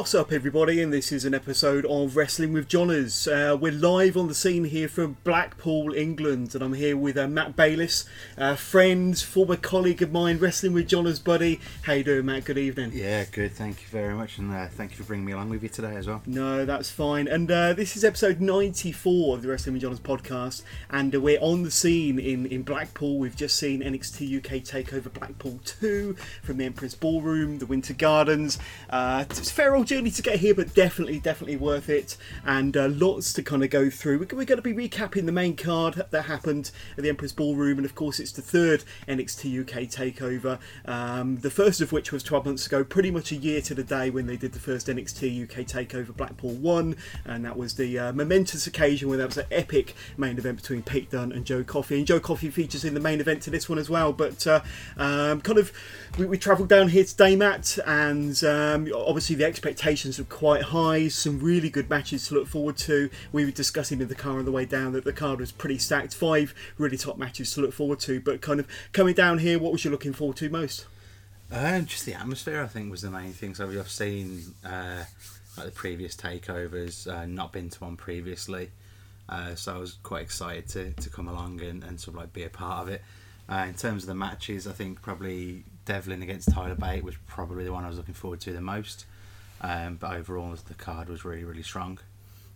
What's up, everybody? And this is an episode of Wrestling with Johners. Uh, we're live on the scene here from Blackpool, England, and I'm here with uh, Matt Bayliss, uh, friend, former colleague of mine, Wrestling with Johners buddy. How you doing, Matt? Good evening. Yeah, good. Thank you very much, and uh, thank you for bringing me along with you today as well. No, that's fine. And uh, this is episode 94 of the Wrestling with Johners podcast, and uh, we're on the scene in, in Blackpool. We've just seen NXT UK Takeover Blackpool 2 from the Empress Ballroom, the Winter Gardens. Uh, it's a fair old journey to get here, but definitely, definitely worth it. And uh, lots to kind of go through. We're, going to be recapping the main card that happened at the Empress Ballroom, and of course, it's the third NXT UK takeover. Um, the first of which was 12 months ago, pretty much a year to the day when they did the first NXT UK takeover Blackpool 1, and that was the uh, momentous occasion where that was an epic main event between Pete Dunne and Joe Coffey. And Joe Coffey features in the main event to this one as well, but uh, um, kind of we, we travelled down here today, Matt, and um, obviously the expectations are quite high. Some really good matches to look forward to. We were discussing in the car on the way down that the card was pretty stacked. Five really top matches to look forward to. But kind of coming down here, what was you looking forward to most? Uh, just the atmosphere, I think, was the main thing. So I've seen uh, like the previous takeovers, uh, not been to one previously, uh, so I was quite excited to, to come along and, and sort of like be a part of it. Uh, in terms of the matches, I think probably Devlin against Tyler Bate was probably the one I was looking forward to the most. Um, but overall, the card was really, really strong.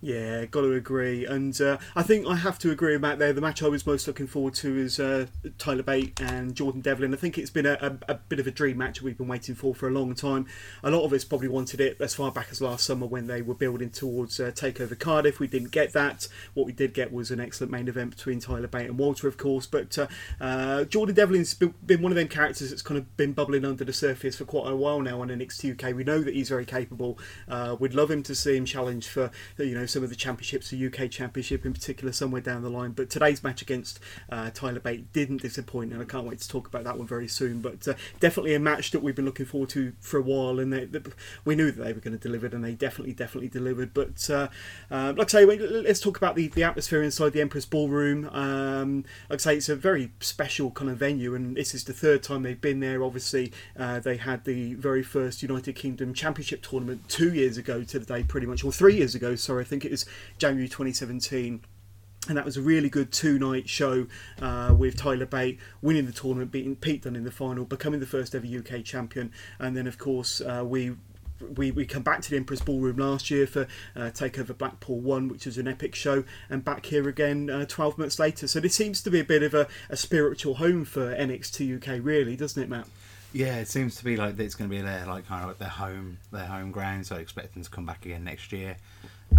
Yeah, got to agree. And uh, I think I have to agree about there. The match I was most looking forward to is uh, Tyler Bate and Jordan Devlin. I think it's been a, a, a, bit of a dream match we've been waiting for for a long time. A lot of us probably wanted it as far back as last summer when they were building towards uh, Takeover Cardiff. We didn't get that. What we did get was an excellent main event between Tyler Bate and Walter, of course. But uh, uh, Jordan Devlin's been one of them characters that's kind of been bubbling under the surface for quite a while now on NXT UK. We know that he's very capable. Uh, we'd love him to see him challenge for you know some of the championships, the UK Championship in particular, somewhere down the line. But today's match against uh, Tyler Bate didn't disappoint, and I can't wait to talk about that one very soon. But uh, definitely a match that we've been looking forward to for a while, and they, they, we knew that they were going to deliver, and they definitely, definitely delivered. But uh, uh like I say, let's talk about the, the atmosphere inside the Empress Ballroom. Um, like I say, it's a very special kind of venue, and this is the third time they've been there. Obviously, uh, they had the very first United Kingdom Championship tournament two years ago to the day, pretty much, or three years ago. Sorry, I think it was January 2017 and that was a really good two night show uh, with Tyler Bate winning the tournament, beating Pete Dunne in the final, becoming the first ever UK champion. And then, of course, uh, we. We, we come back to the Empress Ballroom last year for uh, Takeover Blackpool 1, which was an epic show, and back here again uh, 12 months later. So this seems to be a bit of a, a spiritual home for NXT UK, really, doesn't it, Matt? Yeah, it seems to be like it's going to be their like kind of like their home their home ground. So I expect them to come back again next year.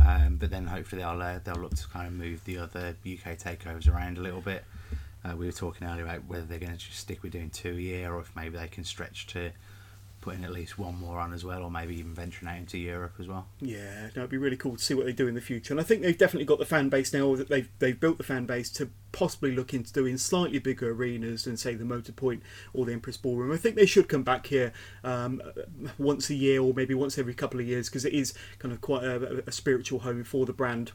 Um, but then hopefully they'll uh, they'll look to kind of move the other UK takeovers around a little bit. Uh, we were talking earlier about whether they're going to just stick with doing two a year, or if maybe they can stretch to putting at least one more on as well, or maybe even venturing out into Europe as well. Yeah, it'd be really cool to see what they do in the future. And I think they've definitely got the fan base now that they've they've built the fan base to possibly look into doing slightly bigger arenas than say the Motor Point or the Empress Ballroom. I think they should come back here um, once a year or maybe once every couple of years because it is kind of quite a, a spiritual home for the brand.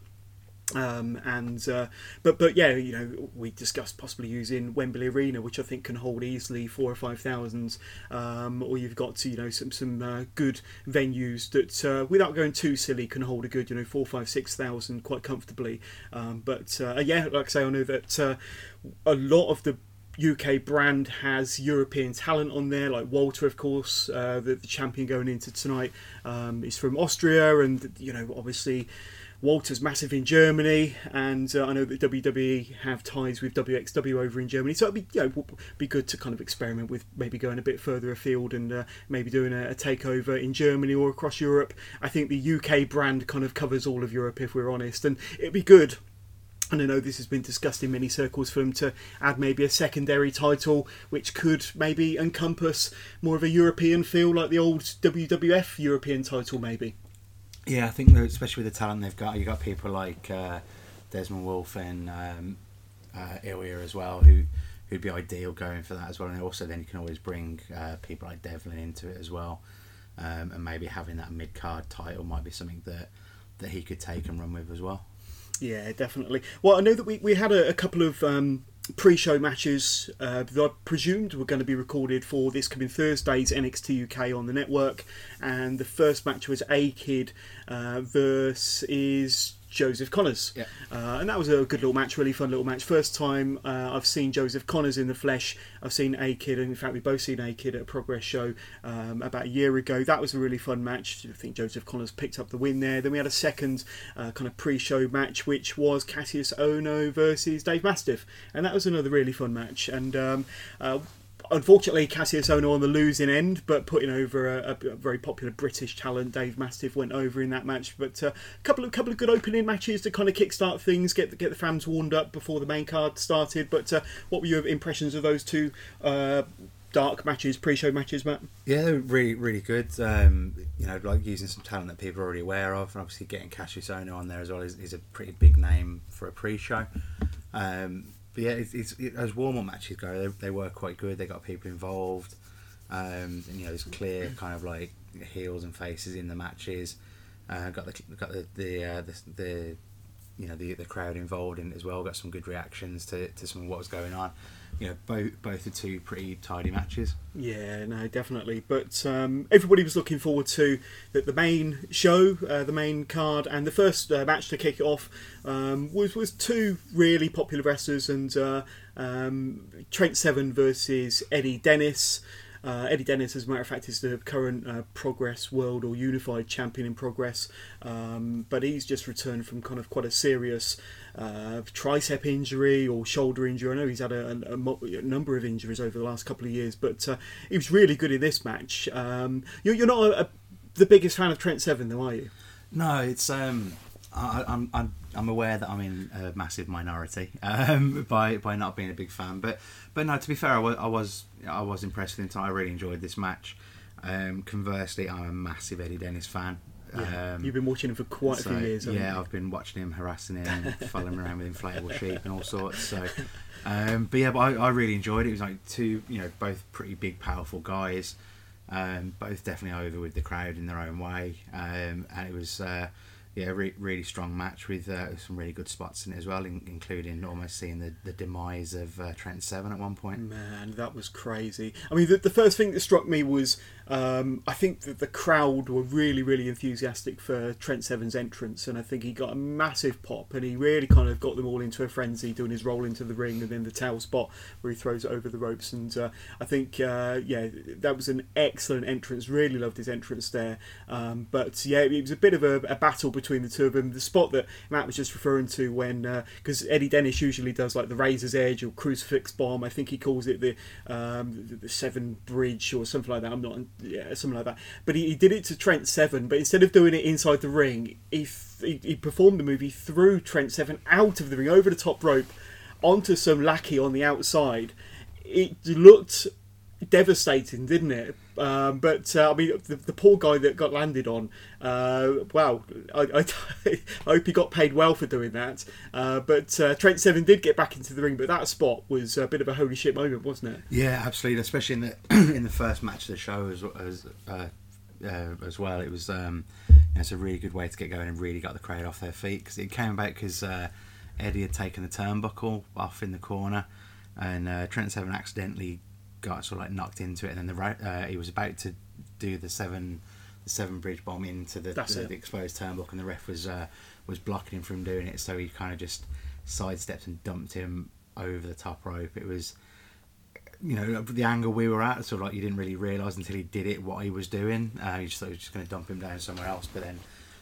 Um, and uh, but but yeah, you know, we discussed possibly using Wembley Arena, which I think can hold easily four or five thousand. Um, or you've got you know some some uh, good venues that, uh, without going too silly, can hold a good you know four, five, six thousand quite comfortably. Um, but uh, yeah, like I say, I know that uh, a lot of the UK brand has European talent on there, like Walter, of course, uh, the, the, champion going into tonight um, is from Austria, and you know, obviously Walter's massive in Germany, and uh, I know that WWE have ties with WXW over in Germany, so it'd be you know be good to kind of experiment with maybe going a bit further afield and uh, maybe doing a, a takeover in Germany or across Europe. I think the UK brand kind of covers all of Europe, if we're honest, and it'd be good and I know this has been discussed in many circles for them to add maybe a secondary title which could maybe encompass more of a European feel like the old WWF European title, maybe. Yeah, I think especially with the talent they've got, you got people like uh, Desmond Wolf and um, uh, Ilja as well, who who'd be ideal going for that as well. And also, then you can always bring uh, people like Devlin into it as well, um, and maybe having that mid card title might be something that that he could take and run with as well. Yeah, definitely. Well, I know that we, we had a, a couple of um, pre-show matches uh, that I presumed were going to be recorded for this coming Thursday's NXT UK on the network, and the first match was A Kid uh, versus Joseph Connors, Yeah. uh, and that was a good little match, really fun little match. First time uh, I've seen Joseph Connors in the flesh. I've seen A Kid, and in fact we both seen A Kid at a Progress show um, about a year ago. That was a really fun match. I think Joseph Connors picked up the win there. Then we had a second uh, kind of pre-show match, which was Cassius Ono versus Dave Mastiff, and that was another really fun match. And um, uh, unfortunately, Cassius Ono on the losing end, but putting over a, a very popular British talent, Dave Mastiff, went over in that match. But a uh, couple of couple of good opening matches to kind of kickstart things, get the, get the fans warmed up before the main card started. But uh, what were your impressions of those two? Uh, Dark matches, pre-show matches, Matt. Yeah, they were really, really good. Um, you know, like using some talent that people are already aware of, and obviously getting Cassius Ono on there as well is, is a pretty big name for a pre-show. Um, yeah, it's, it's, it, as warm-up matches go, they, they were quite good. They got people involved. Um, and, you know, there's clear kind of like heels and faces in the matches. Uh, got the got the the, uh, the the you know the the crowd involved in as well. Got some good reactions to, to some of what was going on. You know, both both are two pretty tidy matches. Yeah, no, definitely. But um, everybody was looking forward to the, the main show, uh, the main card, and the first uh, match to kick it off um, was was two really popular wrestlers, and uh, um, Trent Seven versus Eddie Dennis. Uh, Eddie Dennis, as a matter of fact, is the current uh, Progress World or Unified Champion in Progress, um, but he's just returned from kind of quite a serious uh, tricep injury or shoulder injury. I know he's had a, a, a number of injuries over the last couple of years, but uh, he was really good in this match. Um, you're, you're not a, the biggest fan of Trent Seven, though, are you? No, it's um, I, I'm I'm I'm aware that I'm in a massive minority um, by by not being a big fan, but but no, to be fair, I was I was, I was impressed with him. I really enjoyed this match. Um, conversely, I'm a massive Eddie Dennis fan. Um, You've been watching him for quite a few years. yeah, you? I've been watching him, harassing him, following him around with inflatable sheep and all sorts. So, um, but yeah, but I, I really enjoyed it. It was like two, you know, both pretty big, powerful guys. Um, both definitely over with the crowd in their own way, um, and it was uh, yeah, re- really strong match with uh, some really good spots in it as well, in- including almost seeing the, the demise of uh, Trent Seven at one point. Man, that was crazy. I mean, the, the first thing that struck me was um, I think that the crowd were really, really enthusiastic for Trent Seven's entrance, and I think he got a massive pop, and he really kind of got them all into a frenzy doing his roll into the ring and then the towel spot where he throws it over the ropes. And uh, I think, uh, yeah, that was an excellent entrance. Really loved his entrance there. Um, but yeah, it was a bit of a, a battle between the two of them. The spot that Matt was just referring to when, because Eddie Dennis usually does like the razor's edge or crucifix bomb. I think he calls it the um, the Severn Bridge or something like that. I'm not, yeah, something like that. But he, he did it to Trent Seven, but instead of doing it inside the ring, he, he, he performed the move. He threw Trent Seven out of the ring over the top rope onto some lackey on the outside. It looked devastating, didn't it? Um, but uh, I mean, the, the poor guy that got landed on. Uh, wow, I, I, I hope he got paid well for doing that. Uh, but uh, Trent Seven did get back into the ring, but that spot was a bit of a holy shit moment, wasn't it? Yeah, absolutely. Especially in the in the first match of the show as as, uh, uh, as well. It was um, you know, it's a really good way to get going and really got the crowd off their feet because it came about because Eddie had taken the turnbuckle off in the corner, and Trent Seven accidentally got sort of like knocked into it, and then the right uh, he was about to do the seven the Severn Bridge bomb into the, the, the exposed turnbuckle, and the ref was uh, was blocking him from doing it, so he kind of just sidestepped and dumped him over the top rope. It was you know the angle we were at, sort of like you didn't really realise until he did it what he was doing. Uh, you just thought he was just going to dump him down somewhere else, but then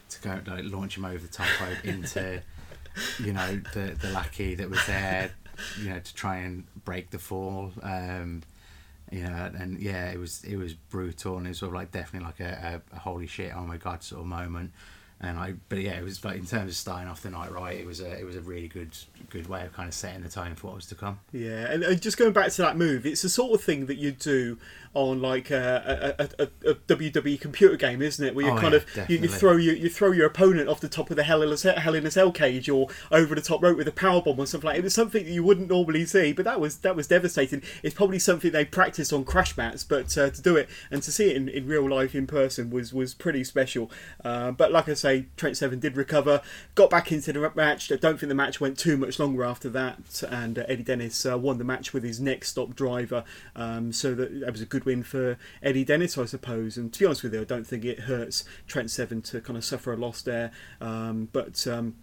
to go like launch him over the top rope into you know the the lackey that was there, you know, to try and break the fall. Um, you know, and yeah, it was it was brutal and it was sort of like definitely like a, a, a holy shit, oh my god sort of moment and I but yeah it was but in terms of starting off the night right it was a it was a really good good way of kind of setting the tone for what was to come. Yeah and, and just going back to that move it's the sort of thing that you do on like a, a, a, a WWE computer game isn't it? Where you Oh, kind yeah, of you, you throw your you throw your opponent off the top of the Hell in a Cell, Hell in a Cell cage or over the top rope with a power bomb or something like that. it was something that you wouldn't normally see but that was that was devastating. It's probably something they practiced on crash mats but uh, to do it and to see it in, in real life in person was was pretty special. Uh, but like I say Trent Seven did recover got back into the match I don't think the match went too much longer after that and uh, Eddie Dennis uh, won the match with his next stop driver um, so that, that was a good win for Eddie Dennis I suppose and to be honest with you I don't think it hurts Trent Seven to kind of suffer a loss there um, but um,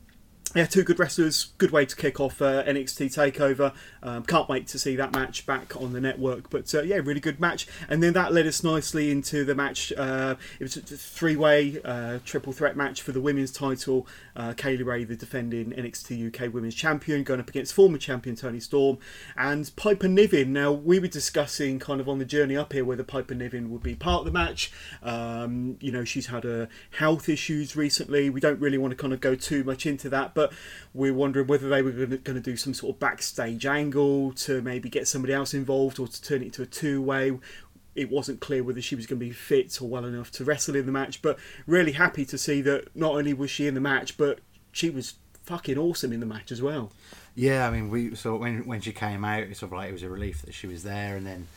yeah, two good wrestlers. Good way to kick off uh, NXT Takeover. Um, can't wait to see that match back on the network. But uh, yeah, really good match. And then that led us nicely into the match. Uh, it was a three-way uh, triple threat match for the women's title. Uh, Kay Lee Ray, the defending NXT UK Women's Champion, going up against former champion Toni Storm and Piper Niven. Now we were discussing kind of on the journey up here whether Piper Niven would be part of the match. Um, you know, she's had a health issues recently. We don't really want to kind of go too much into that, but we're wondering whether they were going to, do some sort of backstage angle to maybe get somebody else involved or to turn it into a two-way it wasn't clear whether she was going to be fit or well enough to wrestle in the match. But really happy to see that not only was she in the match, but she was fucking awesome in the match as well. Yeah, I mean, we so when when she came out, it's sort of like it was a relief that she was there, and then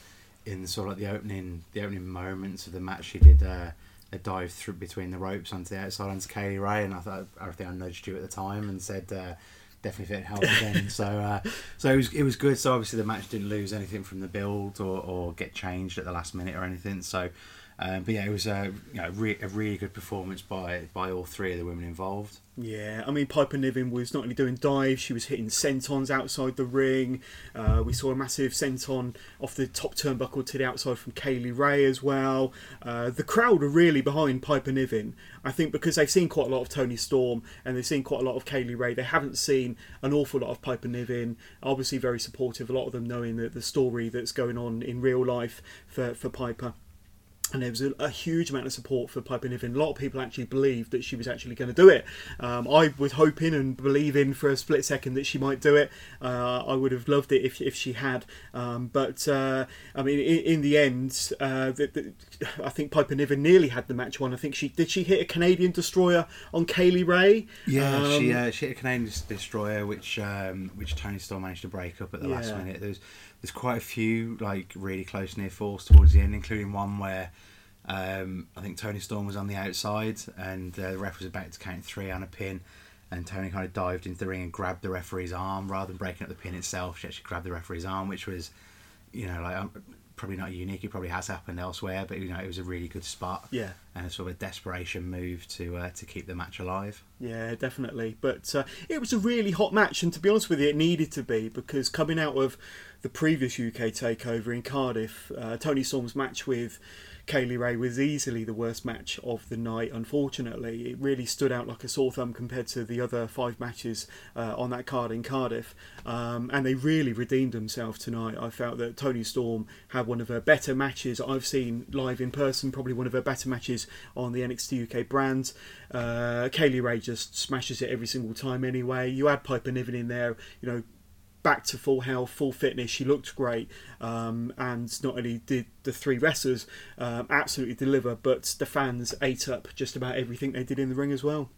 in sort of like the opening the opening moments of the match, she did uh, a dive through between the ropes onto the outside onto Kay Lee Ray, and I thought I think I nudged you at the time and said. Uh, Definitely fit help again. so, uh, so it was it was good. So obviously the match didn't lose anything from the build or, or get changed at the last minute or anything. So, um, but yeah, it was a you know re- a really good performance by by all three of the women involved. Yeah, I mean Piper Niven was not only doing dives, she was hitting sentons outside the ring. Uh, we saw a massive senton off the top turnbuckle to the outside from Kay Lee Ray as well. Uh, the crowd are really behind Piper Niven. I think because they've seen quite a lot of Toni Storm and they've seen quite a lot of Kay Lee Ray. They haven't seen an awful lot of Piper Niven. Obviously, very supportive. A lot of them knowing the, the story that's going on in real life for, for Piper and there was a, a, huge amount of support for Piper Niven. A lot of people actually believed that she was actually going to do it. Um, I was hoping and believing for a split second that she might do it. Uh, I would have loved it if, if she had. Um, but uh, I mean, in, in the end, uh, the, the, I think Piper Niven nearly had the match won. I think she did. She hit a Canadian destroyer on Kay Lee Ray. Yeah, um, she uh, she hit a Canadian destroyer, which um, which Toni Storm managed to break up at the yeah. last minute. There's there's quite a few like really close near falls towards the end, including one where um, I think Toni Storm was on the outside and uh, the ref was about to count three on a pin. And Toni kind of dived into the ring and grabbed the referee's arm rather than breaking up the pin itself. She actually grabbed the referee's arm, which was, you know, like um, probably not unique. It probably has happened elsewhere, but you know, it was a really good spot. Yeah, and a sort of a desperation move to uh, to keep the match alive. Yeah, definitely. But uh, it was a really hot match, and to be honest with you, it needed to be because coming out of the previous UK takeover in Cardiff, uh, Toni Storm's match with Kay Lee Ray was easily the worst match of the night. Unfortunately, it really stood out like a sore thumb compared to the other five matches uh, on that card in Cardiff, um, and they really redeemed themselves tonight. I felt that Toni Storm had one of her better matches I've seen live in person, probably one of her better matches on the NXT UK brand. Uh, Kay Lee Ray just smashes it every single time. Anyway, you add Piper Niven in there, you know back to full health, full fitness. She looked great, um, and not only did the three wrestlers um, absolutely deliver, but the fans ate up just about everything they did in the ring as well.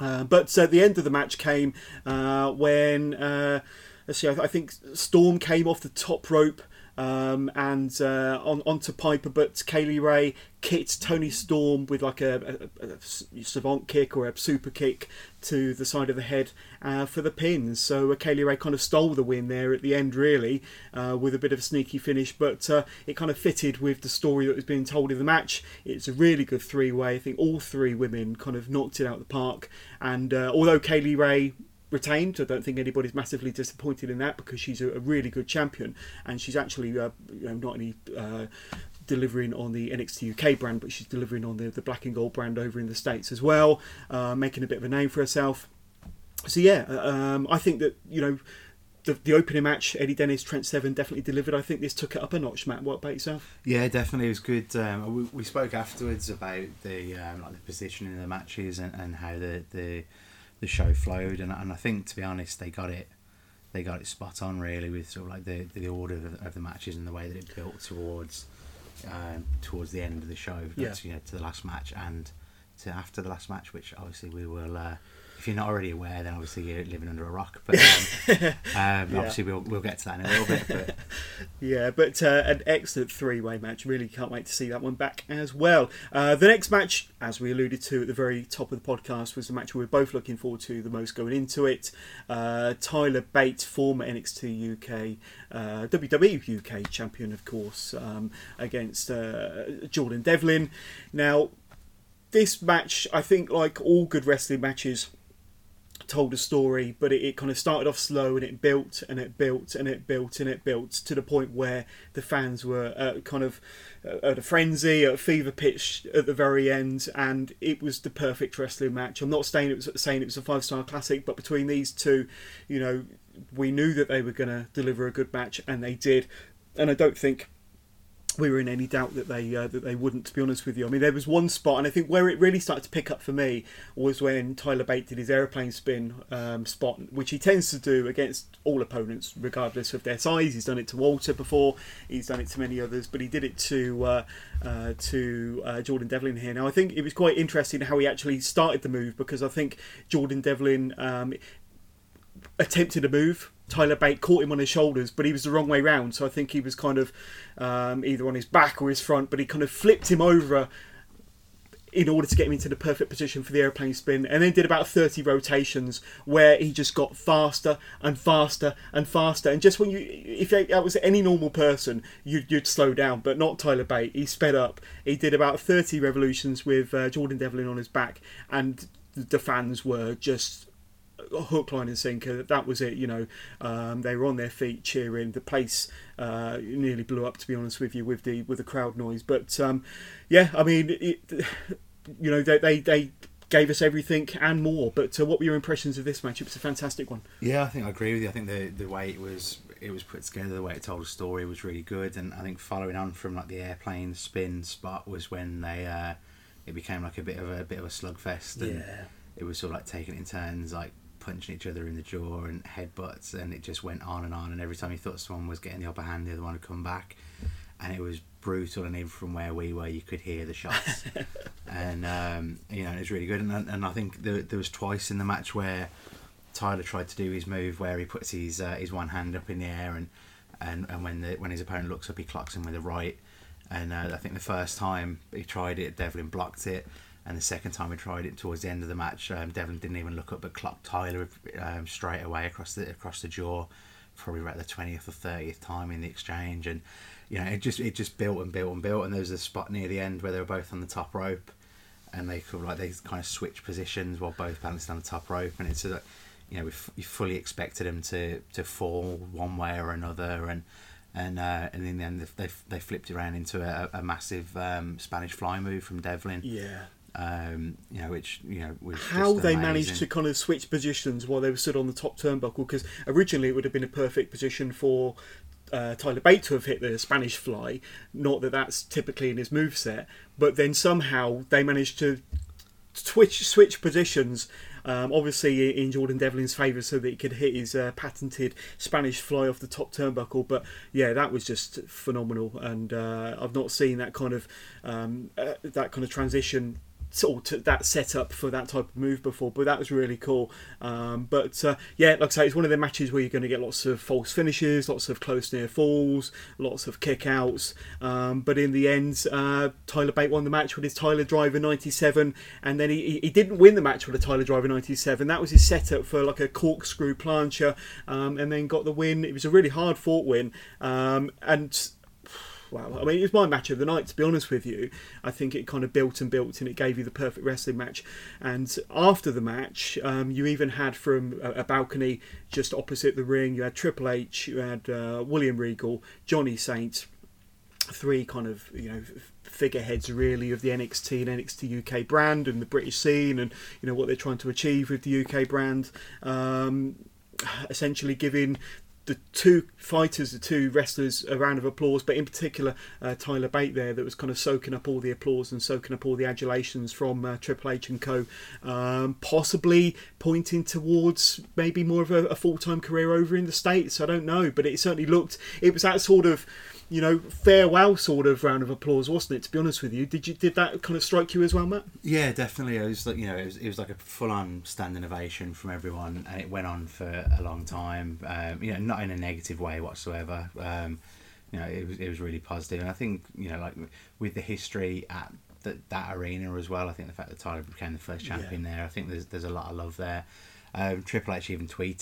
Uh, but uh, the end of the match came uh, when uh, let's see, I, I, think Storm came off the top rope. Um, and uh, on onto Piper, but Kay Lee Ray kicked Toni Storm with like a, a, a, savate kick or a super kick to the side of the head uh, for the pins. So uh, Kay Lee Ray kind of stole the win there at the end, really, uh, with a bit of a sneaky finish, but uh, it kind of fitted with the story that was being told in the match. It's a really good three way. I think all three women kind of knocked it out of the park, and uh, although Kay Lee Ray retained. I don't think anybody's massively disappointed in that because she's a, a really good champion and she's actually uh, you know, not only uh, delivering on the NXT UK brand, but she's delivering on the, the black and gold brand over in the States as well, uh, making a bit of a name for herself. So yeah, um, I think that you know the, the opening match, Eddie Dennis, Trent Seven definitely delivered. I think this took it up a notch. Matt, what about yourself? Yeah, definitely, it was good. Um, we, we spoke afterwards about the um, like the positioning of the matches and, and how the, the the show flowed, and, and I think to be honest, they got it they got it spot on really with sort of like the the order of, of the matches and the way that it built towards um, towards the end of the show, Yeah. to, you know, to the last match and to after the last match, which obviously we will. Uh, if you're not already aware, then obviously you're living under a rock. But um, um, obviously we'll we'll get to that in a little bit. But Yeah, but uh, an excellent three-way match. Really can't wait to see that one back as well. Uh, the next match, as we alluded to at the very top of the podcast, was the match we were both looking forward to the most going into it. Uh, Tyler Bate, former NXT UK, uh, WWE UK champion, of course, um, against uh, Jordan Devlin. Now, this match, I think, like all good wrestling matches, told a story, but it, it kind of started off slow and it built and it built and it built and it built to the point where the fans were uh, kind of uh, at a frenzy, at a fever pitch at the very end, and it was the perfect wrestling match. I'm not saying it was saying it was a five star classic, but between these two, you know, we knew that they were going to deliver a good match, and they did. And I don't think we were in any doubt that they uh, that they wouldn't. To be honest with you, I mean there was one spot, and I think where it really started to pick up for me was when Tyler Bate did his aeroplane spin um, spot, which he tends to do against all opponents, regardless of their size. He's done it to Walter before, he's done it to many others, but he did it to uh, uh, to uh, Jordan Devlin here. Now I think it was quite interesting how he actually started the move because I think Jordan Devlin um, attempted a move. Tyler Bate caught him on his shoulders, but he was the wrong way round. So I think he was kind of um, either on his back or his front, but he kind of flipped him over in order to get him into the perfect position for the airplane spin, and then did about 30 rotations where he just got faster and faster and faster. And just when you, if that was any normal person, you'd, you'd slow down, but not Tyler Bate. He sped up. He did about 30 revolutions with uh, Jordan Devlin on his back, and the fans were just hook, line, and sinker. That was it. You know, um, they were on their feet cheering. The place uh, nearly blew up, to be honest with you, with the with the crowd noise. But um, yeah, I mean, it, you know, they, they they gave us everything and more. But uh, what were your impressions of this match? It was a fantastic one. Yeah, I think I agree with you. I think the the way it was it was put together, the way it told a story was really good, and I think following on from like the airplane spin spot was when they uh, it became like a bit of a, bit of a slugfest, and it was sort of like taking it in turns, like punching each other in the jaw and headbutts, and it just went on and on. And every time you thought someone was getting the upper hand, the other one would come back, and it was brutal. And even from where we were, you could hear the shots, and um, you know it was really good. And, and I think there, there was twice in the match where Tyler tried to do his move where he puts his uh, his one hand up in the air and and, and when the when his opponent looks up he clocks him with a right and uh, I think the first time he tried it Devlin blocked it and the second time we tried it towards the end of the match um, Devlin didn't even look up but clocked Tyler um, straight away across the across the jaw. Probably about the 20th or 30th time in the exchange. And you know it just it just built and built and built. And there was a spot near the end where they were both on the top rope. And they could like they kind of switch positions while both balanced on the top rope. And it's a you know we, f- we fully expected them to to fall one way or another. And and uh, and in the end they they flipped it around into a, a massive um, Spanish fly move from Devlin. Yeah. Um, you know which you know was How they managed to kind of switch positions while they were stood on the top turnbuckle because originally it would have been a perfect position for uh, Tyler Bate to have hit the Spanish fly. Not that that's typically in his move set, but then somehow they managed to switch switch positions. Um, obviously in Jordan Devlin's favour, so that he could hit his uh, patented Spanish fly off the top turnbuckle. But yeah, that was just phenomenal, and uh, I've not seen that kind of um, uh, that kind of transition sort of that setup for that type of move before, but that was really cool. Um, but uh, yeah, like I say, it's one of the matches where you're going to get lots of false finishes, lots of close near falls, lots of kickouts. Um, but in the end, uh, Tyler Bate won the match with his Tyler Driver 97, and then he, he didn't win the match with a Tyler Driver 97. That was his setup for like a corkscrew plancha, um, and then got the win. It was a really hard fought win, um, and wow. I mean, it was my match of the night, to be honest with you. I think it kind of built and built and it gave you the perfect wrestling match. And after the match, um, you even had from a, balcony just opposite the ring, you had Triple H, you had uh, William Regal, Johnny Saint. three kind of you know figureheads really of the NXT and NXT UK brand and the British scene and you know what they're trying to achieve with the UK brand. Um, essentially giving the two fighters, the two wrestlers, a round of applause, but in particular uh, Tyler Bate there, that was kind of soaking up all the applause and soaking up all the adulations from uh, Triple H and Co. Um, possibly pointing towards maybe more of a, a full time career over in the States. I don't know, but it certainly looked, it was that sort of you know, farewell sort of round of applause, wasn't it? To be honest with you, did you did that kind of strike you as well, Matt? Yeah, definitely. It was like you know, it was, it was like a full-on standing ovation from everyone, and it went on for a long time. Um, you know, not in a negative way whatsoever. Um, you know, it was it was really positive, and I think you know, like with the history at that that arena as well. I think the fact that Tyler became the first champion yeah. there, I think there's there's a lot of love there. Um, Triple H even tweeted